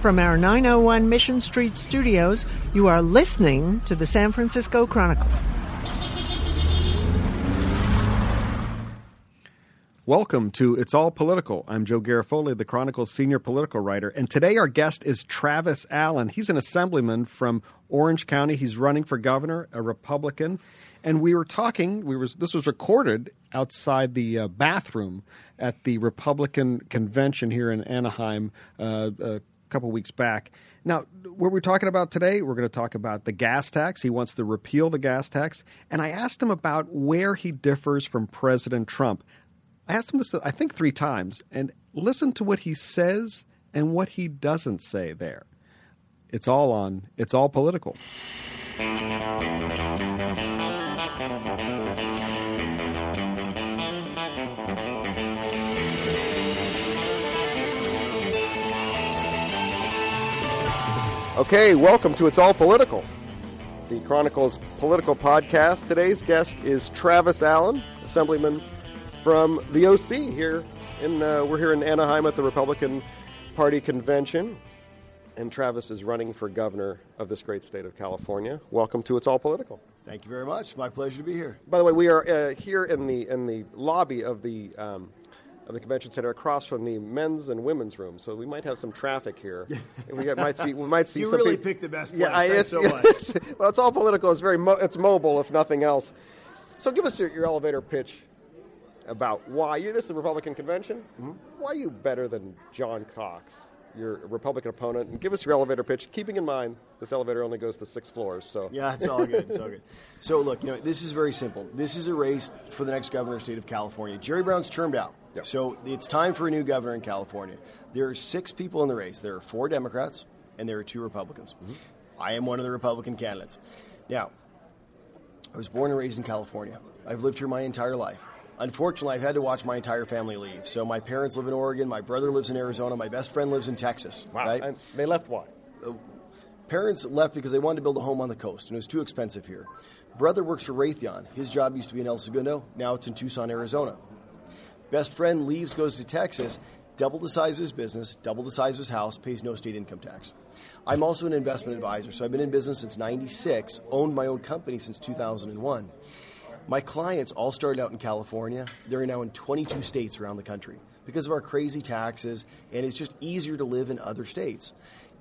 From our 901 Mission Street studios, you are listening to the San Francisco Chronicle. Welcome to It's All Political. I'm Joe Garofoli, the Chronicle's senior political writer, and today our guest is Travis Allen. He's an assemblyman from Orange County. He's running for governor, a Republican, and we were talking. We was this was recorded outside the uh, bathroom at the Republican convention here in Anaheim uh, a couple weeks back. Now, what we're talking about today, we're going to talk about the gas tax. He wants to repeal the gas tax, and I asked him about where he differs from President Trump. I asked him this, I think, three times, and listen to what he says and what he doesn't say there. It's all on, it's all political. Okay, welcome to It's All Political, the Chronicle's political podcast. Today's guest is Travis Allen, Assemblyman from the OC here. In, uh, we're here in Anaheim at the Republican Party convention, and Travis is running for governor of this great state of California. Welcome to It's All Political. Thank you very much. My pleasure to be here. By the way, we are uh, here in the in the lobby of the um, of the convention center, across from the men's and women's room. So we might have some traffic here. we might see we might see. You really peop- picked the best place. Yeah, I, it's, so much. it's- well, it's all political. It's very mo- it's mobile, if nothing else. So give us your, your elevator pitch about why you. This is a Republican convention. Mm-hmm. Why are you better than John Cox, your Republican opponent? And give us your elevator pitch, keeping in mind this elevator only goes to six floors. So Yeah, it's all good. It's all good. So, look, you know, this is very simple. This is a race for the next governor of the state of California. Jerry Brown's termed out. Yeah. So it's time for a new governor in California. There are six people in the race. There are four Democrats and there are two Republicans. Mm-hmm. I am one of the Republican candidates. Now, I was born and raised in California. I've lived here my entire life. Unfortunately, I've had to watch my entire family leave. So my parents live in Oregon, my brother lives in Arizona, my best friend lives in Texas. wow, Right? and they left why? Uh, parents left because they wanted to build a home on the coast, and it was too expensive here. Brother works for Raytheon. His job used to be in El Segundo. Now it's in Tucson, Arizona. Best friend leaves, goes to Texas, double the size of his business, double the size of his house, pays no state income tax. I'm also an investment advisor, so I've been in business since 96, owned my own company since 2001. My clients all started out in California. They're now in 22 states around the country because of our crazy taxes, and it's just easier to live in other states.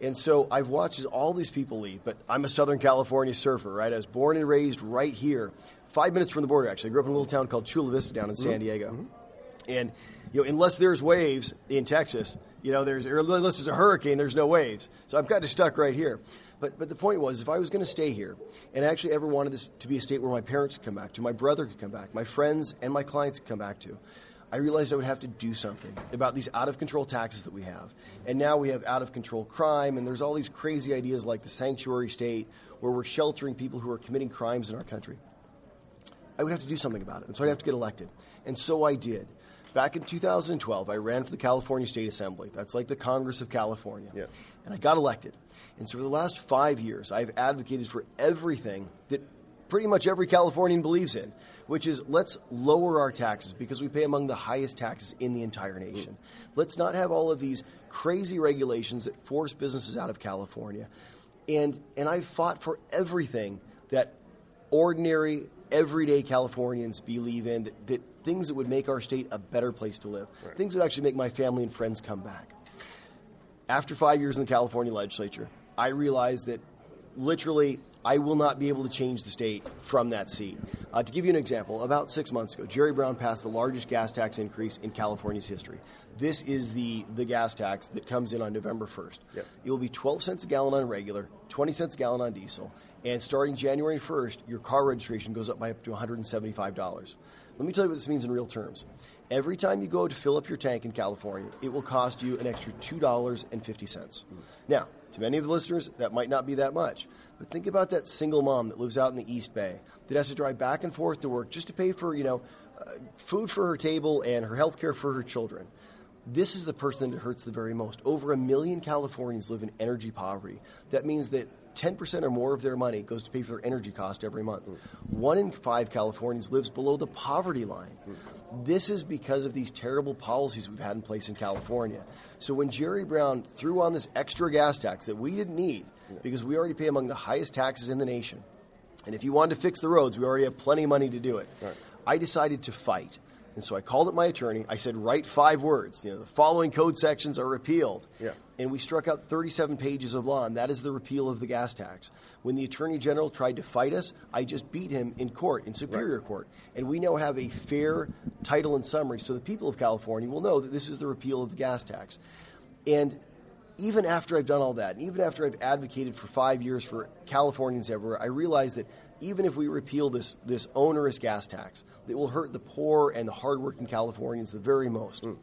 And so I've watched all these people leave, but I'm a Southern California surfer, right? I was born and raised right here, five minutes from the border, actually. I grew up in a little town called Chula Vista down in mm-hmm. San Diego. Mm-hmm. And you know, unless there's waves in Texas, you know, there's unless there's a hurricane, there's no waves. So I'm kind of stuck right here. But but the point was, if I was going to stay here, and I actually ever wanted this to be a state where my parents could come back to, my brother could come back, my friends and my clients could come back to, I realized I would have to do something about these out of control taxes that we have. And now we have out of control crime, and there's all these crazy ideas like the sanctuary state, where we're sheltering people who are committing crimes in our country. I would have to do something about it. And so I'd have to get elected. And so I did. Back in 2012, I ran for the California State Assembly. That's like the Congress of California. Yeah. And I got elected. And so for the last five years, I've advocated for everything that pretty much every Californian believes in, which is let's lower our taxes because we pay among the highest taxes in the entire nation. Mm. Let's not have all of these crazy regulations that force businesses out of California. And, and I've fought for everything that ordinary, everyday Californians believe in, that, that things that would make our state a better place to live, things that would actually make my family and friends come back. After five years in the California legislature, I realized that literally I will not be able to change the state from that seat. Uh, to give you an example, about six months ago, Jerry Brown passed the largest gas tax increase in California's history. This is the, the gas tax that comes in on November 1st. Yes. It will be 12 cents a gallon on regular, 20 cents a gallon on diesel, and starting January 1st, your car registration goes up by up to $175. Let me tell you what this means in real terms. Every time you go to fill up your tank in California, it will cost you an extra $2.50. Now, to many of the listeners, that might not be that much. But think about that single mom that lives out in the East Bay that has to drive back and forth to work just to pay for, you know, uh, food for her table and her health care for her children. This is the person that hurts the very most. Over a million Californians live in energy poverty. That means that 10% or more of their money goes to pay for their energy cost every month. One in five Californians lives below the poverty line. This is because of these terrible policies we've had in place in California. So when Jerry Brown threw on this extra gas tax that we didn't need because we already pay among the highest taxes in the nation, and if you wanted to fix the roads, we already have plenty of money to do it. Right. I decided to fight. And so I called up my attorney. I said, write five words. You know, the following code sections are repealed. Yeah. And we struck out 37 pages of law, and that is the repeal of the gas tax. When the attorney general tried to fight us, I just beat him in court, in Superior Court. And we now have a fair title and summary, so the people of California will know that this is the repeal of the gas tax. And even after I've done all that, and even after I've advocated for five years for Californians everywhere, I realize that even if we repeal this, this onerous gas tax that will hurt the poor and the hardworking Californians the very most, hmm.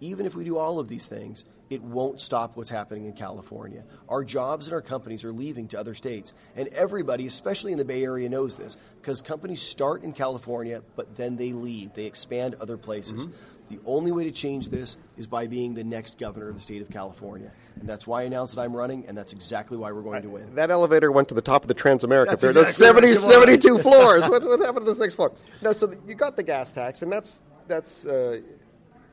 even if we do all of these things, it won't stop what's happening in California. Our jobs and our companies are leaving to other states. And everybody, especially in the Bay Area, knows this because companies start in California, but then they leave. They expand other places. Mm-hmm. The only way to change this is by being the next governor of the state of California. And that's why I announced that I'm running, and that's exactly why we're going to win. That elevator went to the top of the Transamerica. That's there. exactly There's 70, right. Come on. 72 floors. what, what happened to the next floor? No, so you got the gas tax, and that's that's uh,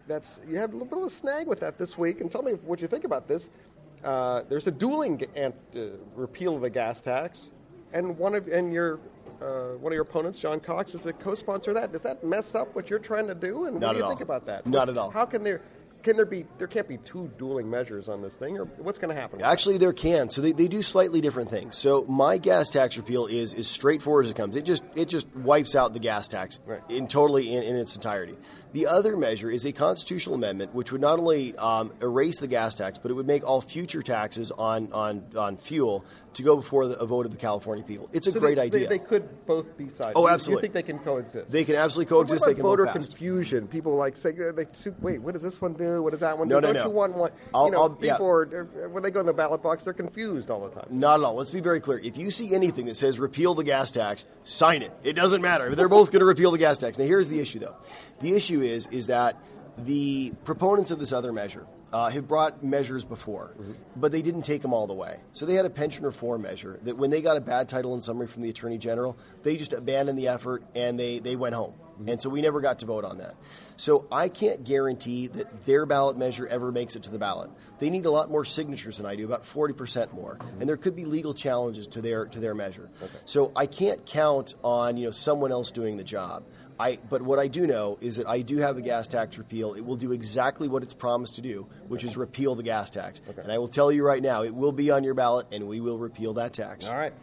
that's you had a little bit of a snag with that this week. And tell me what you think about this. Uh, there's a dueling ant, uh, repeal of the gas tax, and one of and your uh, one of your opponents, John Cox, is a co-sponsor of that. Does that mess up what you're trying to do? And Not what do you at think about that? Not at all. How can there can there be there can't be two dueling measures on this thing, or what's going to happen? Actually, there can. So they, they do slightly different things. So my gas tax repeal is as straightforward as it comes. It just it just wipes out the gas tax Right. in totally in, in its entirety. The other measure is a constitutional amendment, which would not only um, erase the gas tax, but it would make all future taxes on on, on fuel to go before the, a vote of the California people. It's a So great they, idea. They, they could both be sides. Oh, absolutely. You think they can coexist? They can absolutely But what coexist. about They can voter vote fast. confusion. People like say, uh, they, "Wait, what does this one do? What does that one No, do?" no, Don't no. you want one? I'll- you know, I'll- yeah. people are they're- when they go in the ballot box, they're confused all the time. Not at all. Let's be very clear. If you see anything that says repeal the gas tax, sign it. It doesn't matter. They're both going to repeal the gas tax. Now, here's the issue, though. The issue is is that the proponents of this other measure uh, have brought measures before, but they didn't take them all the way. So they had a pension reform measure that when they got a bad title and summary from the attorney general, they just abandoned the effort and they, they went home. And so we never got to vote on that. So I can't guarantee that their ballot measure ever makes it to the ballot. They need a lot more signatures than I do, about 40% more. Mm-hmm. And there could be legal challenges to their to their measure. So I can't count on, you know, someone else doing the job. I, but what I do know is that I do have a gas tax repeal. It will do exactly what it's promised to do, which is repeal the gas tax. And I will tell you right now, it will be on your ballot, and we will repeal that tax. All right.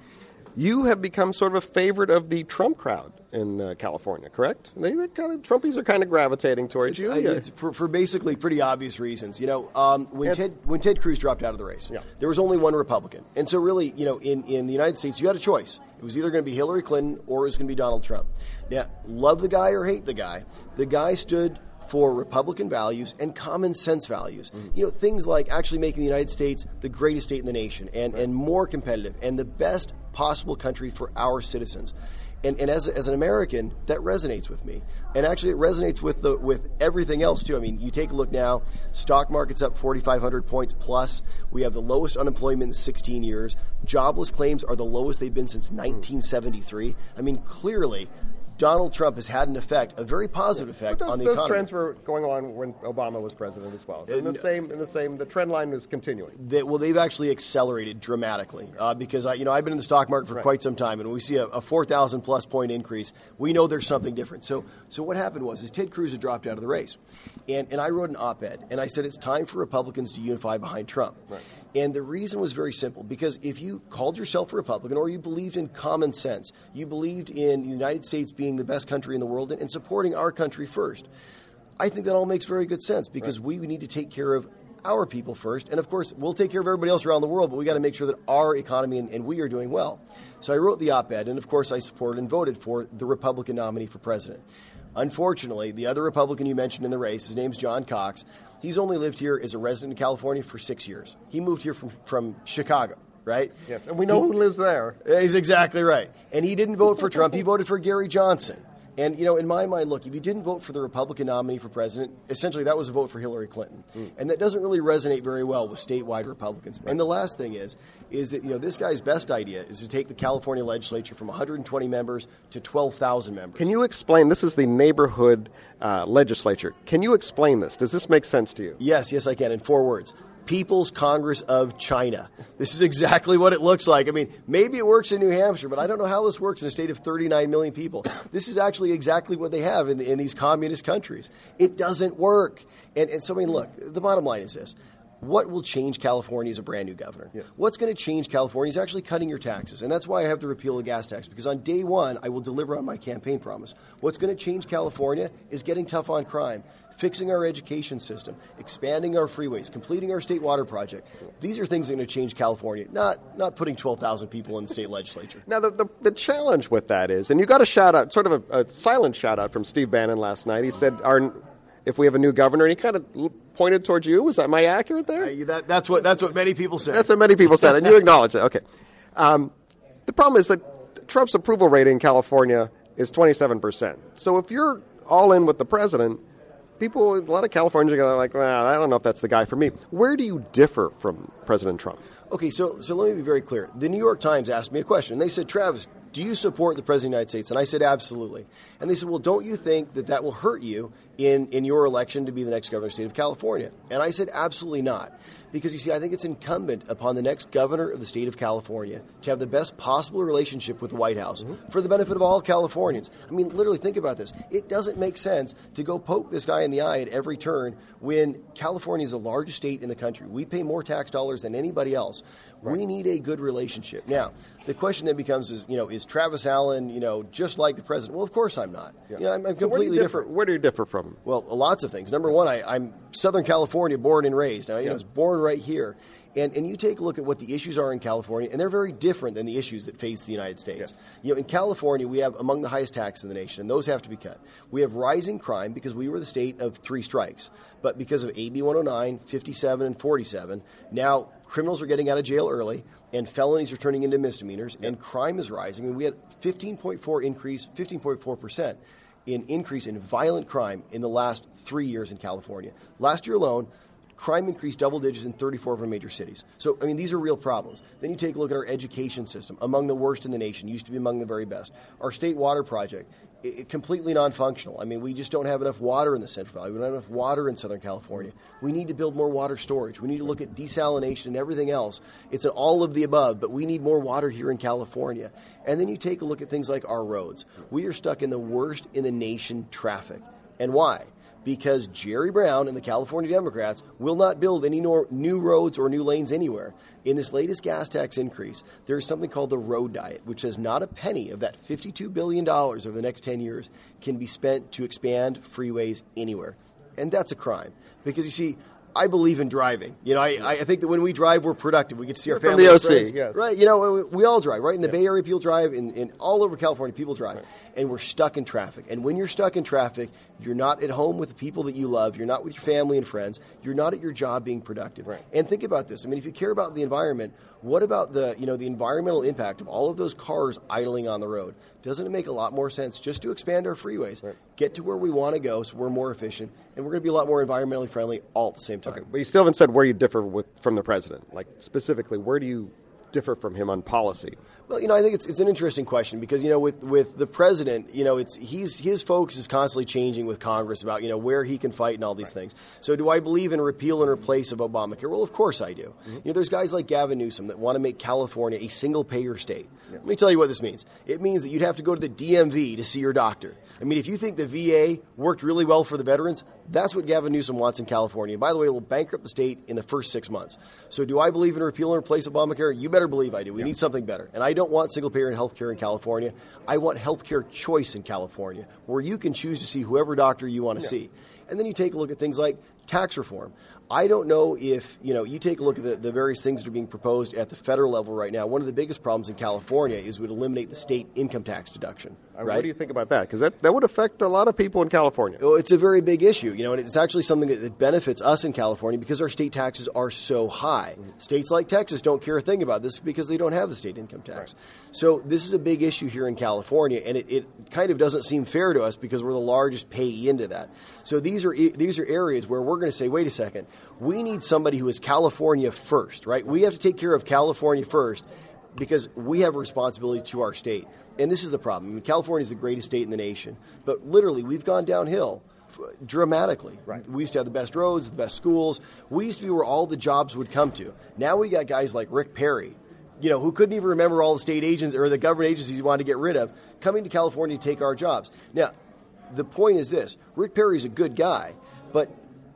You have become sort of a favorite of the Trump crowd in uh, California, correct? They, they kind of Trumpies are kind of gravitating towards you. I- it's for, for basically pretty obvious reasons. You know, um, when And- Ted when Ted Cruz dropped out of the race, Yeah. there was only one Republican, and so really, you know, in, in the United States, you had a choice. It was either going to be Hillary Clinton or it was going to be Donald Trump. Now, love the guy or hate the guy, the guy stood for Republican values and common sense values. You know, things like actually making the United States the greatest state in the nation and, and more competitive and the best possible country for our citizens. And, and as, as an American, that resonates with me. And actually, it resonates with the with everything else too. I mean, you take a look now. Stock market's up 4,500 points plus. We have the lowest unemployment in 16 years. Jobless claims are the lowest they've been since 1973. I mean, clearly, Donald Trump has had an effect, a very positive effect those, on the those economy. Those trends were going on when Obama was president as well. In the same, in the same, the trend line was continuing. They, well, they've actually accelerated dramatically uh, because I, you know I've been in the stock market for Right. quite some time, and we see a, a four thousand plus point increase, we know there's something different. So, so what happened was is Ted Cruz had dropped out of the race, and and I wrote an op-ed, and I said it's time for Republicans to unify behind Trump. And the reason was very simple because if you called yourself a Republican or you believed in common sense, you believed in the United States being the best country in the world and, and supporting our country first, I think that all makes very good sense because we need to take care of our people first. And of course, we'll take care of everybody else around the world, but we got to make sure that our economy and, and we are doing well. So I wrote the op ed, and of course, I supported and voted for the Republican nominee for president. Unfortunately, the other Republican you mentioned in the race, his name's John Cox, he's only lived here as a resident of California for six years. He moved here from, from Chicago, right? Yes, and we know who lives there. He's exactly right. And he didn't vote for Trump, he voted for Gary Johnson. And, you know, in my mind, look, if you didn't vote for the Republican nominee for president, essentially that was a vote for Hillary Clinton. Mm. And that doesn't really resonate very well with statewide Republicans. Right. And the last thing is, is that, you know, this guy's best idea is to take the California legislature from 120 members to 12,000 members. Can you explain? This is the neighborhood uh, legislature. Can you explain this? Does this make sense to you? Yes, yes, I can, in four words. People's Congress of China. This is exactly what it looks like. I mean, maybe it works in New Hampshire, but I don't know how this works in a state of 39 million people. This is actually exactly what they have in, in these communist countries. It doesn't work. And, and so, I mean, look, the bottom line is this what will change California as a brand new governor? Yes. What's going to change California is actually cutting your taxes. And that's why I have to repeal the gas tax, because on day one, I will deliver on my campaign promise. What's going to change California is getting tough on crime, fixing our education system, expanding our freeways, completing our state water project. These are things that are going to change California, not, not putting 12,000 people in the state legislature. Now, the, the, the, challenge with that is, and you got a shout out, sort of a, a silent shout out from Steve Bannon last night. He said, our if we have a new governor, and he kind of pointed towards you. Was that am I accurate there? Uh, that, that's what that's what many people said. That's what many people said, and you acknowledge it. Okay. Um, the problem is that Trump's approval rating in California is 27 percent. So if you're all in with the president, people, a lot of Californians are like, well, I don't know if that's the guy for me. Where do you differ from President Trump? Okay, so so let me be very clear. The New York Times asked me a question. They said, Travis, do you support the President of the United States? And I said, absolutely. And they said, well, don't you think that that will hurt you in, in your election to be the next governor of the state of California? And I said, absolutely not. Because you see, I think it's incumbent upon the next governor of the state of California to have the best possible relationship with the White House mm-hmm. for the benefit of all Californians. I mean, literally, think about this. It doesn't make sense to go poke this guy in the eye at every turn when California is the largest state in the country. We pay more tax dollars than anybody else. Right. We need a good relationship. Now, the question then becomes: Is you know, is Travis Allen, you know, just like the president? Well, of course I'm not. Yeah. You know, I'm, I'm completely so different. Where do you differ from? Well, lots of things. Number one, I, am Southern California, born and raised. Now, you yeah. know, I was born right here. And, and you take a look at what the issues are in California, and they're very different than the issues that face the United States. Yes. You know, in California, we have among the highest taxes in the nation, and those have to be cut. We have rising crime because we were the state of three strikes. But because of AB 109, 57, and 47, now criminals are getting out of jail early, and felonies are turning into misdemeanors, yep. and crime is rising. I mean, we had 15.4 increase, 15.4 percent in increase in violent crime in the last three years in California. Last year alone, crime increased double digits in 34 of our major cities. So, I mean, these are real problems. Then you take a look at our education system, among the worst in the nation, used to be among the very best. Our state water project, it, completely non-functional. I mean, we just don't have enough water in the Central Valley. We don't have enough water in Southern California. We need to build more water storage. We need to look at desalination and everything else. It's an all of the above, but we need more water here in California. And then you take a look at things like our roads. We are stuck in the worst in the nation traffic. And why? Because Jerry Brown and the California Democrats will not build any new roads or new lanes anywhere. In this latest gas tax increase, there is something called the road diet, which says not a penny of that $52 billion over the next 10 years can be spent to expand freeways anywhere. And that's a crime. Because you see, I believe in driving. You know, I, I think that when we drive, we're productive. We get to see our family. From the OC, yes. Right. You know, we all drive, right? In the yeah. Bay Area, people drive. In, in all over California, people drive. Right. And we're stuck in traffic. And when you're stuck in traffic, you're not at home with the people that you love. You're not with your family and friends. You're not at your job being productive. Right. And think about this. I mean, if you care about the environment, what about the you know the environmental impact of all of those cars idling on the road? Doesn't it make a lot more sense just to expand our freeways, right. get to where we want to go, so we're more efficient, and we're going to be a lot more environmentally friendly all at the same time? Okay. But you still haven't said where you differ with from the president. Like specifically, where do you differ from him on policy? Well, you know, I think it's, it's an interesting question because you know, with, with the president, you know, it's he's his focus is constantly changing with Congress about you know where he can fight and all these right. things. So, do I believe in repeal and replace of Obamacare? Well, of course I do. Mm-hmm. You know, there's guys like Gavin Newsom that want to make California a single payer state. Yeah. Let me tell you what this means. It means that you'd have to go to the DMV to see your doctor. I mean, if you think the VA worked really well for the veterans, that's what Gavin Newsom wants in California. And by the way, it will bankrupt the state in the first six months. So, do I believe in repeal and replace Obamacare? You better believe I do. We yeah. need something better. And I don't want single payer health care in California. I want health care choice in California, where you can choose to see whoever doctor you want to yeah. see. And then you take a look at things like tax reform. I don't know if, you know, you take a look at the, the various things that are being proposed at the federal level right now. One of the biggest problems in California is we would eliminate the state income tax deduction. Uh, right? What do you think about that? Because that, that would affect a lot of people in California. Well, it's a very big issue, you know, and it's actually something that, that benefits us in California because our state taxes are so high. Mm-hmm. States like Texas don't care a thing about this because they don't have the state income tax. So this is a big issue here in California, and it, it kind of doesn't seem fair to us because we're the largest payee into that. So these are these are areas where we're going to say, wait a second, we need somebody who is California first, right? We have to take care of California first because we have a responsibility to our state. And this is the problem. I mean, California is the greatest state in the nation, but literally we've gone downhill dramatically. Right. We used to have the best roads, the best schools. We used to be where all the jobs would come to. Now we got guys like Rick Perry, you know, who couldn't even remember all the state agents or the government agencies he wanted to get rid of, coming to California to take our jobs. Now, the point is this: Rick Perry's a good guy, but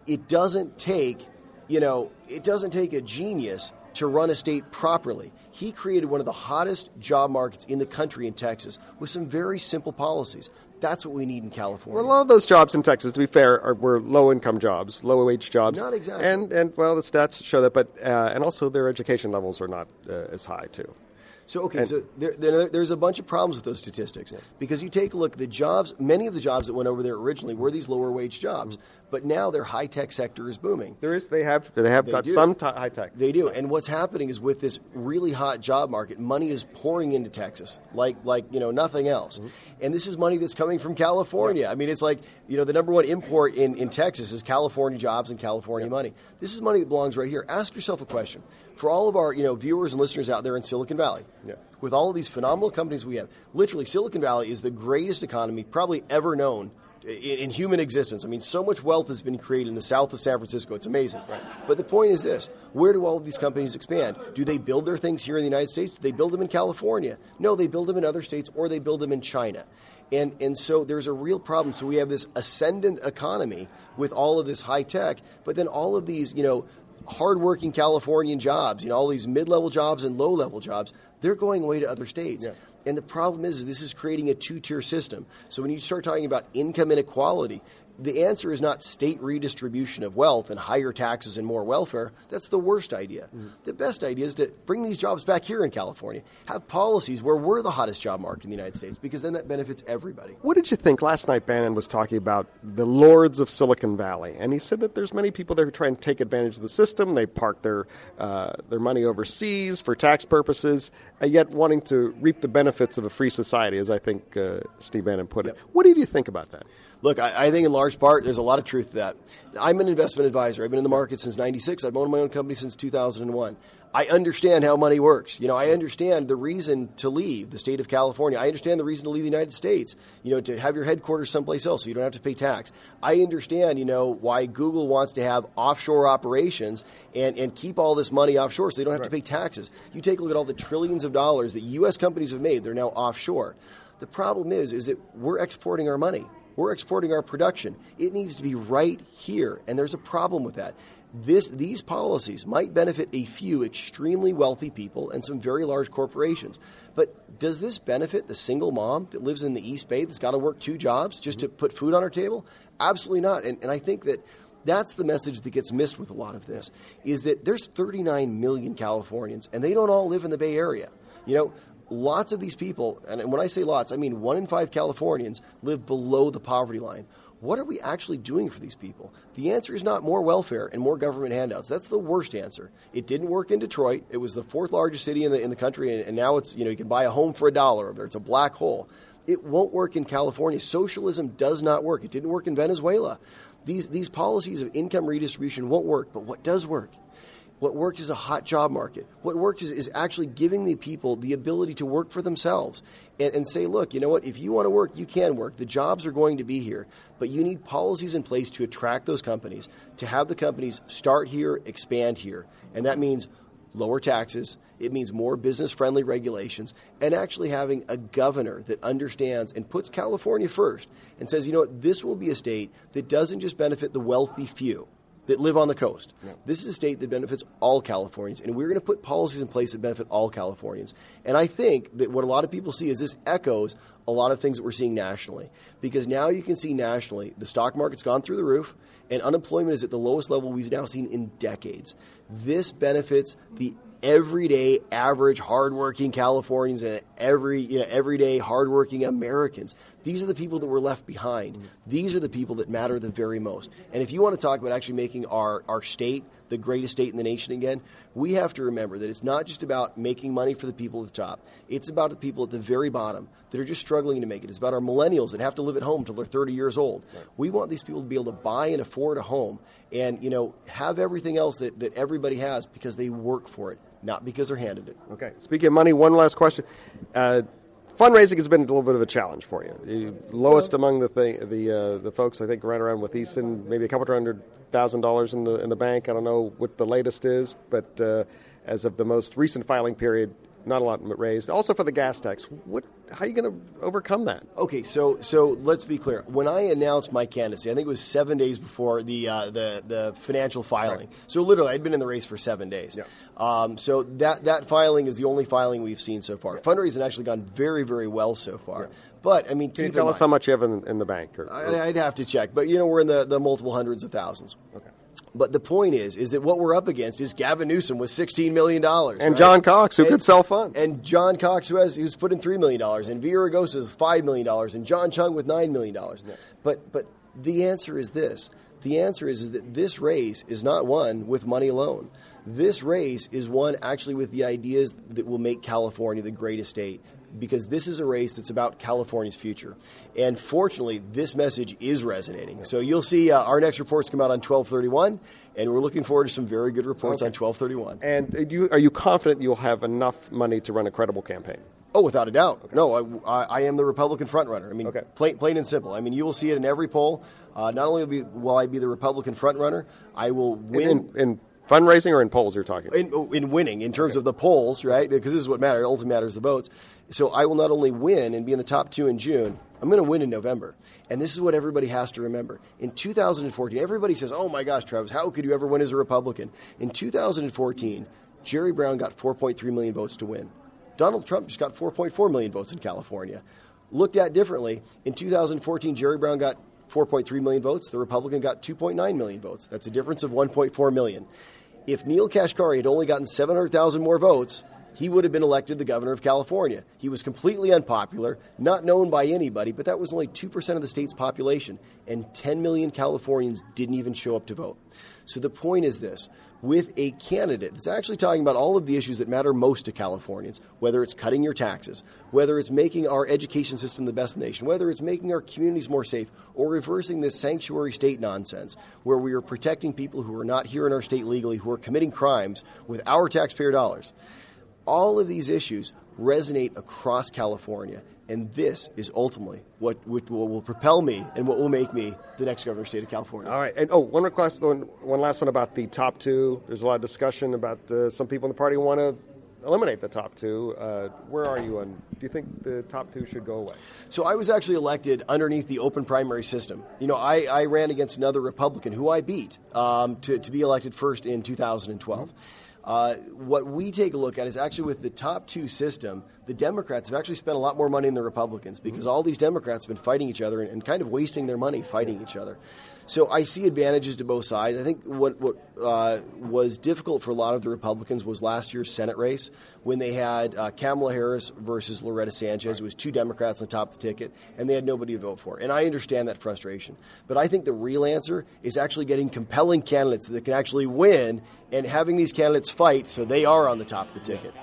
it doesn't take, you know, it doesn't take a genius to run a state properly. He created one of the hottest job markets in the country in Texas with some very simple policies. That's what we need in California. Well, a lot of those jobs in Texas, to be fair, are, were low-income jobs, low-wage jobs. Not exactly. And and well, the stats show that, but uh, and also their education levels are not uh, as high too. So okay, so there, there, there's a bunch of problems with those statistics because you take a look the jobs. Many of the jobs that went over there originally were these lower wage jobs, mm-hmm. but now their high tech sector is booming. There is they have they have They got do. some t- high tech. They do, and what's happening is with this really hot job market, money is pouring into Texas like like you know nothing else, mm-hmm. and this is money that's coming from California. I mean, it's like you know the number one import in, in Texas is California jobs and California money. This is money that belongs right here. Ask yourself a question for all of our you know viewers and listeners out there in Silicon Valley. Yes. With all of these phenomenal companies we have, literally Silicon Valley is the greatest economy probably ever known in, in human existence. I mean, so much wealth has been created in the south of San Francisco. It's amazing. But the point is this where do all of these companies expand? Do they build their things here in the United States? Do they build them in California? No, they build them in other states or they build them in China. And, and so there's a real problem. So we have this ascendant economy with all of this high tech, but then all of these, you know, hardworking Californian jobs, you know, all these mid-level jobs and low-level jobs, they're going away to other states. Yes. And the problem is, is this is creating a two-tier system. So when you start talking about income inequality, the answer is not state redistribution of wealth and higher taxes and more welfare. That's the worst idea. The best idea is to bring these jobs back here in California. Have policies where we're the hottest job market in the United States because then that benefits everybody. What did you think last night? Bannon was talking about the lords of Silicon Valley, and he said that there's many people there who try and take advantage of the system. They park their uh, their money overseas for tax purposes, and yet wanting to reap the benefits of a free society, as I think uh, Steve Bannon put it. What did you think about that? Look, I, I think in large part there's a lot of truth to that. I'm an investment advisor. I've been in the market since '96. I've owned my own company since 2001. I understand how money works. You know, I understand the reason to leave the state of California. I understand the reason to leave the United States. You know, to have your headquarters someplace else so you don't have to pay tax. I understand, you know, why Google wants to have offshore operations and, and keep all this money offshore so they don't have to pay taxes. You take a look at all the trillions of dollars that U.S. companies have made. They're now offshore. The problem is, is that we're exporting our money. We're exporting our production. It needs to be right here, and there's a problem with that. This, these policies might benefit a few extremely wealthy people and some very large corporations. But does this benefit the single mom that lives in the East Bay that's got to work two jobs just to mm-hmm. put food on her table? Absolutely not. And, and I think that that's the message that gets missed with a lot of this is that there's 39 million Californians, and they don't all live in the Bay Area. You know, lots of these people, and when I say lots, I mean one in five Californians live below the poverty line. What are we actually doing for these people? The answer is not more welfare and more government handouts. That's the worst answer. It didn't work in Detroit. It was the fourth largest city in the in the country, and, and now it's you know you can buy a home for a dollar over there. It's a black hole. It won't work in California. Socialism does not work. It didn't work in Venezuela. These these policies of income redistribution won't work. But what does work? What works is a hot job market. What works is, is actually giving the people the ability to work for themselves and, and say, look, you know what? If you want to work, you can work. The jobs are going to be here, but you need policies in place to attract those companies, to have the companies start here, expand here. And that means lower taxes, it means more business friendly regulations, and actually having a governor that understands and puts California first and says, you know what, this will be a state that doesn't just benefit the wealthy few. That live on the coast. This is a state that benefits all Californians, and we're going to put policies in place that benefit all Californians. And I think that what a lot of people see is this echoes a lot of things that we're seeing nationally. Because now you can see nationally the stock market's gone through the roof, and unemployment is at the lowest level we've now seen in decades. This benefits the everyday average hardworking Californians and every you know everyday hardworking Americans. These are the people that were left behind. These are the people that matter the very most. And if you want to talk about actually making our, our state the greatest state in the nation again, we have to remember that it's not just about making money for the people at the top. It's about the people at the very bottom that are just struggling to make it. It's about our millennials that have to live at home till they're 30 years old. Right. We want these people to be able to buy and afford a home and, you know, have everything else that, that everybody has because they work for it, not because they're handed it. Okay. Speaking of money, one last question. Uh, fundraising has been a little bit of a challenge for you. you lowest among the thing, the uh, the folks, I think, right around with Easton, maybe a couple hundred thousand dollars in the in the bank. I don't know what the latest is, but uh, as of the most recent filing period, not a lot raised. Also for the gas tax, what? How are you going to overcome that? Okay, so so let's be clear. When I announced my candidacy, I think it was seven days before the uh, the the financial filing. Right. So literally, I'd been in the race for seven days. Yeah. Um, so that that filing is the only filing we've seen so far. Yeah. Fundraising actually gone very very well so far. Yeah. But I mean, can you tell us how much you have in, in the bank? Or, or? I'd have to check, but you know, we're in the, the multiple hundreds of thousands. Okay. But the point is, is that what we're up against is Gavin Newsom with sixteen million dollars, and right? John Cox, who and, could sell funds, and John Cox, who has who's put in three million dollars, and Villaraigosa is five million dollars, and John Chiang with nine million dollars. Yeah. But but the answer is this: the answer is, is that this race is not won with money alone. This race is won actually with the ideas that will make California the greatest state because this is a race that's about California's future. And fortunately, this message is resonating. So you'll see uh, our next reports come out on 1231, and we're looking forward to some very good reports okay. on 1231. And you, are you confident you'll have enough money to run a credible campaign? Oh, without a doubt. Okay. No, I, I, am the Republican frontrunner. I mean, okay. plain, plain and simple. I mean, you will see it in every poll. Uh, not only will, be, will, I be the Republican frontrunner, I will win. In, in, in fundraising or in polls you're talking? In, oh, in winning, in terms okay. of the polls, right? Because this is what matters. Ultimately matters the votes. So I will not only win and be in the top two in June, I'm going to win in November. And this is what everybody has to remember. In 2014, everybody says, oh my gosh, Travis, how could you ever win as a Republican? In 2014, Jerry Brown got 4.3 million votes to win. Donald Trump just got 4.4 million votes in California. Looked at differently, in 2014, Jerry Brown got 4.3 million votes. The Republican got 2.9 million votes. That's a difference of 1.4 million. If Neel Kashkari had only gotten 700,000 more votes, he would have been elected the governor of California. He was completely unpopular, not known by anybody, but that was only 2% of the state's population, and 10 million Californians didn't even show up to vote. So the point is this with a candidate that's actually talking about all of the issues that matter most to Californians, whether it's cutting your taxes, whether it's making our education system the best in the nation, whether it's making our communities more safe, or reversing this sanctuary state nonsense where we are protecting people who are not here in our state legally, who are committing crimes with our taxpayer dollars. All of these issues resonate across California. And this is ultimately what, what, will propel me and what will make me the next governor of the state of California. All right. And oh, one request, one, one last one about the top two. There's a lot of discussion about uh, some people in the party want to eliminate the top two. Uh, where are you on? Do you think the top two should go away? So I was actually elected underneath the open primary system. You know, I, I ran against another Republican who I beat um, to, to be elected first in 2012. Mm-hmm. Uh, what we take a look at is actually with the top two system, the Democrats have actually spent a lot more money than the Republicans because mm-hmm. all these Democrats have been fighting each other and, and, kind of wasting their money fighting each other. So I see advantages to both sides. I think what what uh, was difficult for a lot of the Republicans was last year's Senate race when they had uh, Kamala Harris versus Loretta Sanchez. It was two Democrats on the top of the ticket, and they had nobody to vote for. And I understand that frustration. But I think the real answer is actually getting compelling candidates that can actually win and having these candidates fight so they are on the top of the ticket.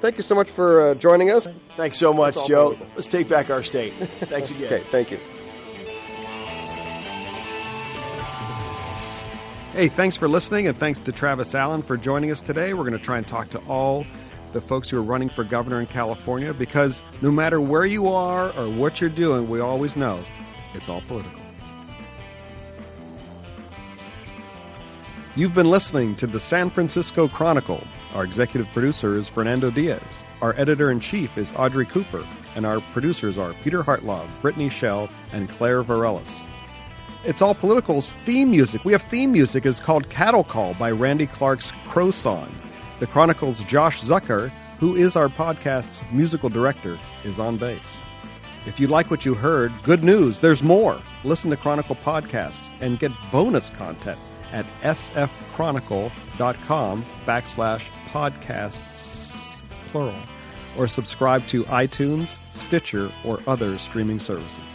Thank you so much for uh, joining us. Thanks so much, Joe. Let's take back our state. Thanks again. okay, thank you. Hey, thanks for listening, and thanks to Travis Allen for joining us today. We're going to try and talk to all the folks who are running for governor in California because no matter where you are or what you're doing, we always know it's all political. You've been listening to the San Francisco Chronicle. Our executive producer is Fernando Diaz. Our editor in chief is Audrey Cooper, and our producers are Peter Hartlaub, Brittany Shell, and Claire Varelis. It's All Political's theme music. We have theme music is called Cattle Call by Randy Clark's Crow Song. The Chronicles' Josh Zucker, who is our podcast's musical director, is on bass. If you like what you heard, good news, there's more. Listen to Chronicle podcasts and get bonus content at sfchronicle.com backslash podcasts, plural, or subscribe to iTunes, Stitcher, or other streaming services.